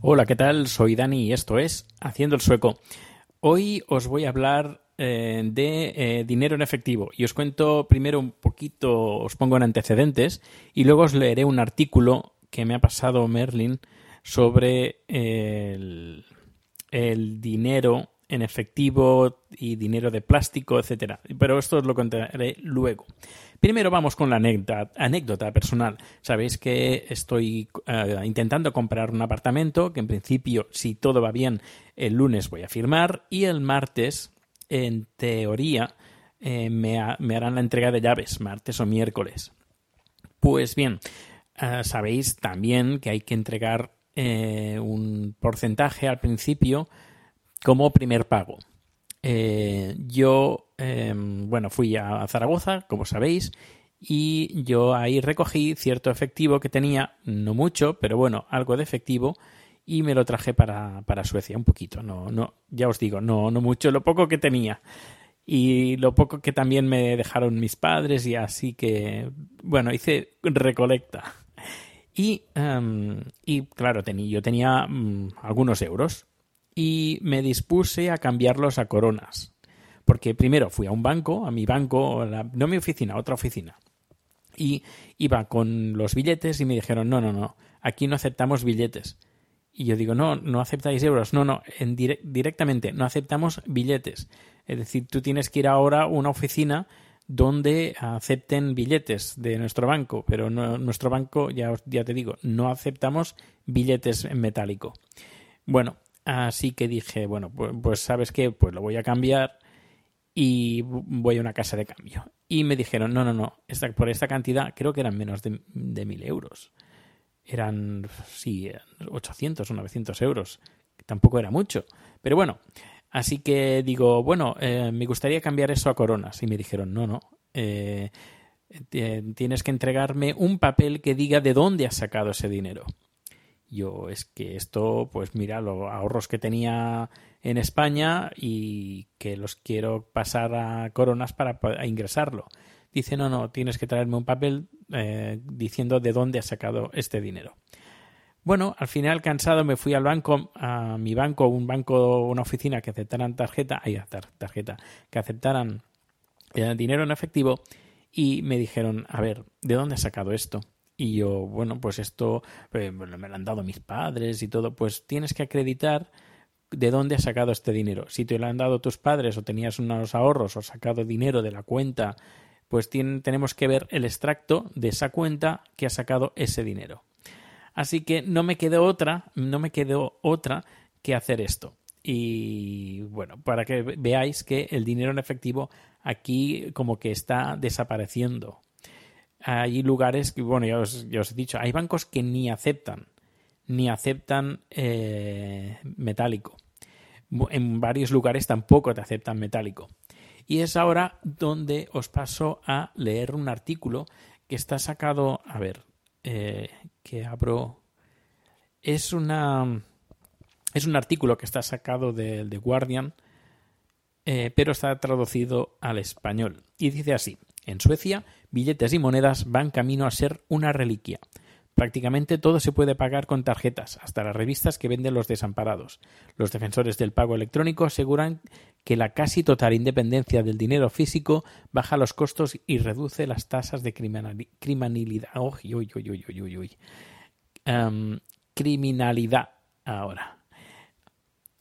Hola, ¿qué tal? Soy Dani y esto es Haciendo el Sueco. Hoy os voy a hablar eh, de eh, dinero en efectivo y os cuento primero un poquito, os pongo en antecedentes y luego os leeré un artículo que me ha pasado Merlin sobre el, el dinero en efectivo y dinero de plástico, etcétera. Pero esto os lo contaré luego. Primero vamos con la anécdota, personal. Sabéis que estoy eh, intentando comprar un apartamento que en principio, si todo va bien, el lunes voy a firmar y el martes, en teoría, eh, me, ha- me harán la entrega de llaves, martes o miércoles. Pues bien, eh, sabéis también que hay que entregar eh, un porcentaje al principio como primer pago. Eh, yo, eh, bueno, fui a Zaragoza, como sabéis, y yo ahí recogí cierto efectivo que tenía, no mucho, pero bueno, algo de efectivo, y me lo traje para, para Suecia, un poquito, no, no, ya os digo, no, no mucho, lo poco que tenía. Y lo poco que también me dejaron mis padres, y así que, bueno, hice recolecta. Y, em, y claro, tenía, yo tenía mm, algunos euros y me dispuse a cambiarlos a coronas. Porque primero fui a un banco, a mi banco, la- no mi oficina, otra oficina. Y iba con los billetes y me dijeron, no, no, no, aquí no aceptamos billetes. Y yo digo, no, no aceptáis euros. No, no, en direc- directamente, no aceptamos billetes. Es decir, tú tienes que ir ahora a una oficina donde acepten billetes de nuestro banco, pero no, nuestro banco, ya, ya te digo, no aceptamos billetes en metálico. Bueno, así que dije, bueno, pues, pues sabes qué, pues lo voy a cambiar y voy a una casa de cambio. Y me dijeron, no, no, no, por esta cantidad creo que eran menos de, de mil euros. Eran, sí, 800 o 900 euros. Tampoco era mucho. Pero bueno, así que digo, bueno, eh, me gustaría cambiar eso a coronas. Y me dijeron, no, no, eh, tienes que entregarme un papel que diga de dónde has sacado ese dinero. Yo es que esto, pues mira, los ahorros que tenía en España y que los quiero pasar a coronas para pa- a ingresarlo. Dice, no, no, tienes que traerme un papel eh, diciendo de dónde has sacado este dinero. Bueno, al final cansado me fui al banco, a mi banco, un banco, una oficina que aceptaran tarjeta, ay, tar- tarjeta, que aceptaran eh, dinero en efectivo y me dijeron, a ver, ¿de dónde has sacado esto? Y yo, bueno, pues esto eh, me lo han dado mis padres y todo, pues tienes que acreditar de dónde has sacado este dinero. Si te lo han dado tus padres o tenías unos ahorros o sacado dinero de la cuenta, pues tenemos que ver el extracto de esa cuenta que ha sacado ese dinero. Así que no me quedó otra, no me quedó otra que hacer esto. Y bueno, para que ve- veáis que el dinero en efectivo aquí como que está desapareciendo. Hay lugares que, bueno, ya os, ya os he dicho, hay bancos que ni aceptan, ni aceptan eh, metálico. En varios lugares tampoco te aceptan metálico. Y es ahora donde os paso a leer un artículo que está sacado, a ver, eh, que abro. Es una. Es un artículo que está sacado del The Guardian eh, pero está traducido al español. Y dice así, en Suecia, billetes y monedas van camino a ser una reliquia. Prácticamente todo se puede pagar con tarjetas, hasta las revistas que venden los desamparados. Los defensores del pago electrónico aseguran que la casi total independencia del dinero físico baja los costos y reduce las tasas de criminalidad. Uy, uy, uy, um, criminalidad ahora.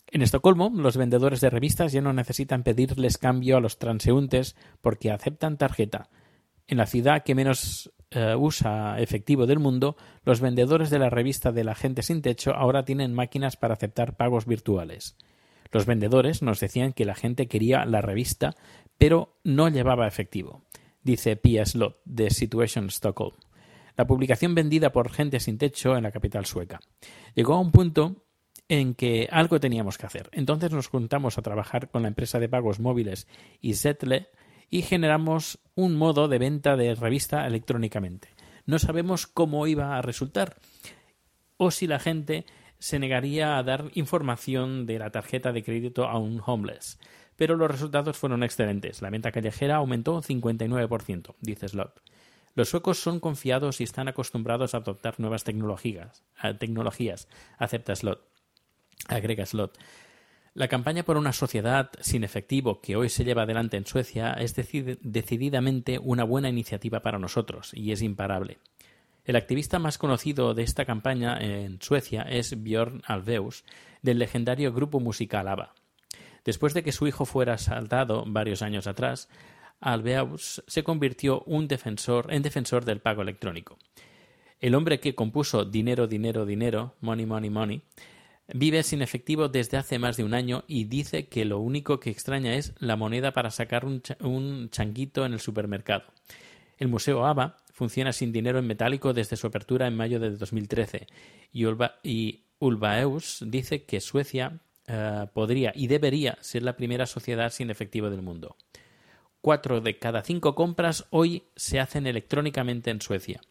En Estocolmo, los vendedores de revistas ya no necesitan pedirles cambio a los transeúntes porque aceptan tarjeta. En la ciudad que menos eh, usa efectivo del mundo, los vendedores de la revista de la gente sin techo ahora tienen máquinas para aceptar pagos virtuales. Los vendedores nos decían que la gente quería la revista, pero no llevaba efectivo, dice Pia Slot de Situation Stockholm. La publicación vendida por gente sin techo en la capital sueca. Llegó a un punto en que algo teníamos que hacer. Entonces nos juntamos a trabajar con la empresa de pagos móviles y Zetle y generamos un modo de venta de revista electrónicamente. No sabemos cómo iba a resultar o si la gente se negaría a dar información de la tarjeta de crédito a un homeless. Pero los resultados fueron excelentes. La venta callejera aumentó un 59%, dice Slot. Los suecos son confiados y están acostumbrados a adoptar nuevas tecnologías, tecnologías acepta Slot. Agrega Slot. La campaña por una sociedad sin efectivo que hoy se lleva adelante en Suecia es decididamente una buena iniciativa para nosotros y es imparable. El activista más conocido de esta campaña en Suecia es Björn Alveus, del legendario grupo musical ABBA. Después de que su hijo fuera asaltado varios años atrás, Alveus se convirtió un defensor, en defensor del pago electrónico. El hombre que compuso Dinero, Dinero, Dinero, Money, Money, Money, Vive sin efectivo desde hace más de un año y dice que lo único que extraña es la moneda para sacar un, changuito en el supermercado. El Museo ABA funciona sin dinero en metálico desde su apertura en mayo de 2013 y, Ulvaeus dice que Suecia eh, podría y debería ser la primera sociedad sin efectivo del mundo. Cuatro de cada cinco compras hoy se hacen electrónicamente en Suecia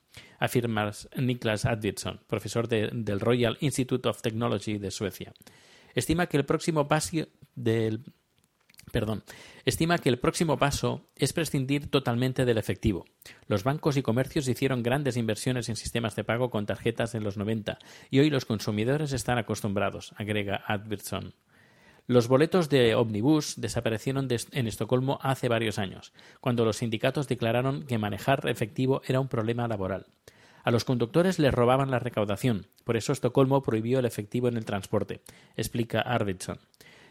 afirma Niklas Advidson, profesor del Royal Institute of Technology de Suecia. Estima que el próximo paso del. Estima que el próximo paso es prescindir totalmente del efectivo. Los bancos y comercios hicieron grandes inversiones en sistemas de pago con tarjetas en los 90 y hoy los consumidores están acostumbrados, agrega Adverson. Los boletos de ómnibus desaparecieron en Estocolmo hace varios años, cuando los sindicatos declararon que manejar efectivo era un problema laboral. A los conductores les robaban la recaudación, por eso Estocolmo prohibió el efectivo en el transporte, explica Arvidsson.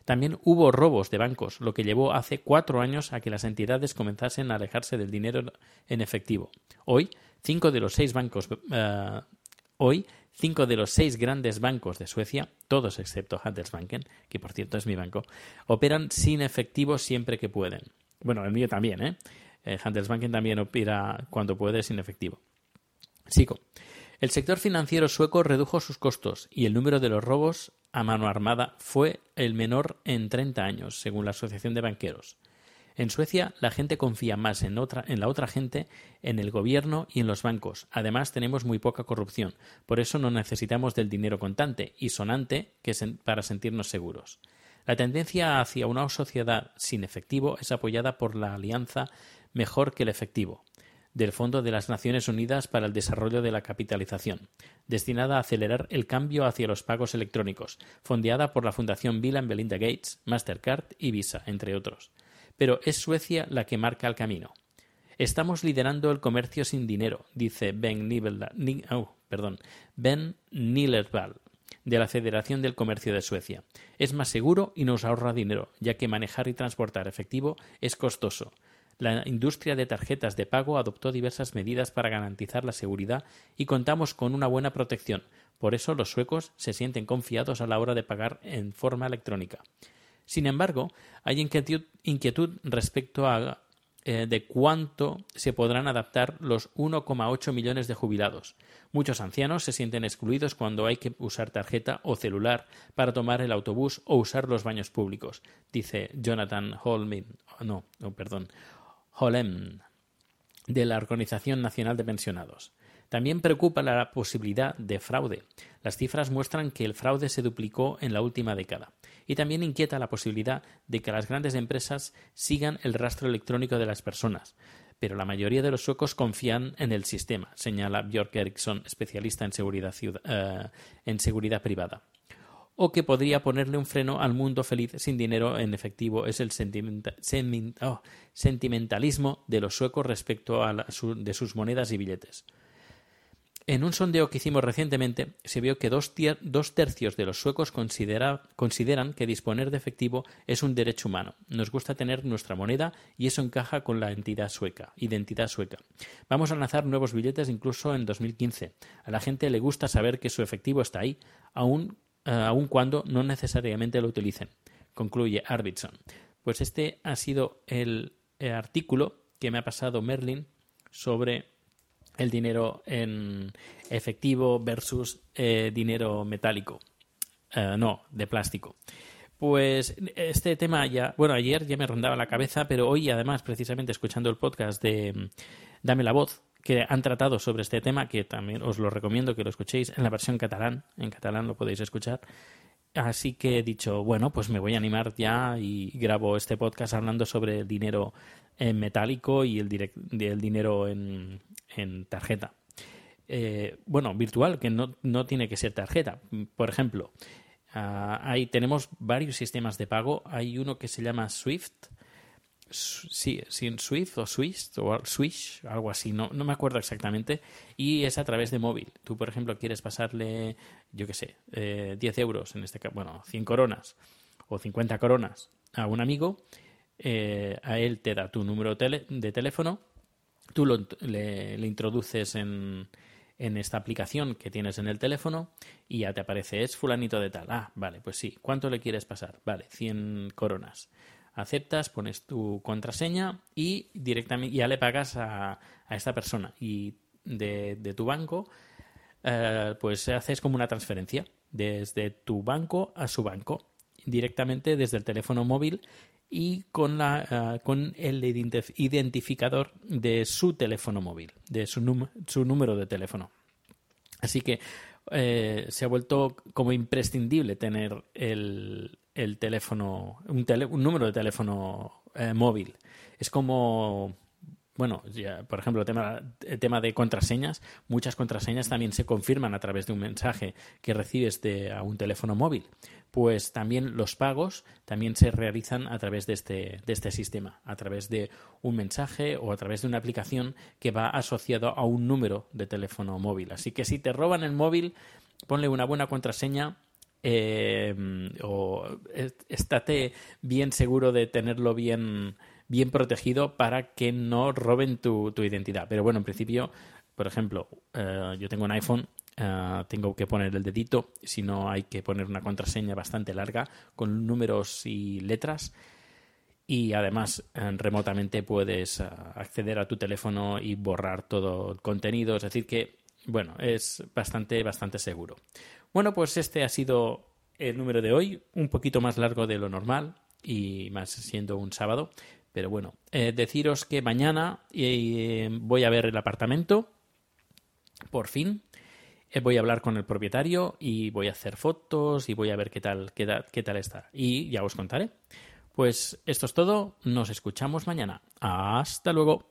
También hubo robos de bancos, lo que llevó hace cuatro años a que las entidades comenzasen a alejarse del dinero en efectivo. Hoy, cinco de los seis bancos eh, hoy Cinco de los seis grandes bancos de Suecia, todos excepto Handelsbanken, que por cierto es mi banco, operan sin efectivo siempre que pueden. Bueno, el mío también, ¿eh? eh Handelsbanken también opera cuando puede sin efectivo. Sigo. El sector financiero sueco redujo sus costos y el número de los robos a mano armada fue el menor en 30 años, según la Asociación de Banqueros. En Suecia la gente confía más en, otra, en la otra gente, en el gobierno y en los bancos. Además tenemos muy poca corrupción. Por eso no necesitamos del dinero contante y sonante que para sentirnos seguros. La tendencia hacia una sociedad sin efectivo es apoyada por la alianza Mejor que el efectivo del Fondo de las Naciones Unidas para el Desarrollo de la Capitalización, destinada a acelerar el cambio hacia los pagos electrónicos, fondeada por la Fundación Bill and Belinda Gates, Mastercard y Visa, entre otros pero es Suecia la que marca el camino. Estamos liderando el comercio sin dinero, dice Ben, perdón, ben de la Federación del Comercio de Suecia. Es más seguro y nos ahorra dinero, ya que manejar y transportar efectivo es costoso. La industria de tarjetas de pago adoptó diversas medidas para garantizar la seguridad y contamos con una buena protección. Por eso los suecos se sienten confiados a la hora de pagar en forma electrónica. Sin embargo, hay inquietud, respecto a eh, de cuánto se podrán adaptar los 1,8 millones de jubilados. Muchos ancianos se sienten excluidos cuando hay que usar tarjeta o celular para tomar el autobús o usar los baños públicos, dice Jonathan Holmin, no, no perdón, Holem, de la Organización Nacional de Pensionados. También preocupa la posibilidad de fraude. Las cifras muestran que el fraude se duplicó en la última década. Y también inquieta la posibilidad de que las grandes empresas sigan el rastro electrónico de las personas. Pero la mayoría de los suecos confían en el sistema, señala Björk Eriksson, especialista en seguridad, eh, en seguridad privada o que podría ponerle un freno al mundo feliz sin dinero en efectivo es el oh, sentimentalismo de los suecos respecto a de sus monedas y billetes. En un sondeo que hicimos recientemente se vio que dos, tercios de los suecos consideran que disponer de efectivo es un derecho humano. Nos gusta tener nuestra moneda y eso encaja con la entidad sueca, identidad sueca. Vamos a lanzar nuevos billetes incluso en 2015. A la gente le gusta saber que su efectivo está ahí, aun aun cuando no necesariamente lo utilicen, concluye Arvidsson. Pues este ha sido el, artículo que me ha pasado Merlin sobre el dinero en efectivo versus eh, dinero metálico. Eh, no, de plástico. Pues este tema ya, bueno, ayer ya me rondaba la cabeza, pero hoy además, precisamente escuchando el podcast de mm, Dame la voz, que han tratado sobre este tema, que también os lo recomiendo que lo escuchéis en la versión catalán, en catalán lo podéis escuchar. Así que he dicho, bueno, pues me voy a animar ya y grabo este podcast hablando sobre el dinero en metálico y el, dinero en, tarjeta. Eh, bueno, virtual, que no, no, tiene que ser tarjeta. Por ejemplo, ah, ahí tenemos varios sistemas de pago. Hay uno que se llama Swift, sí, en Swift o Swift o Swish, algo así, no, no me acuerdo exactamente, y es a través de móvil. Tú, por ejemplo, quieres pasarle, yo qué sé, eh, 10 euros, en este caso, bueno, 100 coronas o 50 coronas a un amigo, eh, a él te da tu número de teléfono, tú lo, le, introduces en, en esta aplicación que tienes en el teléfono y ya te aparece, es fulanito de tal. Ah, vale, pues sí. ¿Cuánto le quieres pasar? Vale, 100 coronas aceptas, pones tu contraseña y directamente ya le pagas a, a esta persona. Y de, de tu banco, eh, pues haces como una transferencia desde tu banco a su banco, directamente desde el teléfono móvil y con, la, eh, con el identificador de su teléfono móvil, de su, su número de teléfono. Así que eh, se ha vuelto como imprescindible tener el, el teléfono, un, un número de teléfono eh, móvil. Es como, bueno, ya, por ejemplo, el tema, el tema de contraseñas, muchas contraseñas también se confirman a través de un mensaje que recibes de, a un teléfono móvil. Pues también los pagos también se realizan a través de este, de este sistema, a través de un mensaje o a través de una aplicación que va asociado a un número de teléfono móvil. Así que si te roban el móvil, ponle una buena contraseña eh, o estate bien seguro de tenerlo bien, bien protegido para que no roben tu, identidad. Pero bueno, en principio, por ejemplo, eh, yo tengo un iPhone, eh, tengo que poner el dedito, si no hay que poner una contraseña bastante larga con números y letras. Y además, remotamente puedes acceder a tu teléfono y borrar todo el contenido. Es decir, que, bueno, es bastante, bastante seguro. Bueno, pues este ha sido el número de hoy, un poquito más largo de lo normal y más siendo un sábado. Pero bueno, eh, deciros que mañana eh, voy a ver el apartamento, por fin. Eh, voy a hablar con el propietario y voy a hacer fotos y voy a ver qué tal, qué, qué tal está. Y ya os contaré. Pues esto es todo, nos escuchamos mañana. Hasta luego.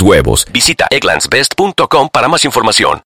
huevos. Visita egglandsbest.com para más información.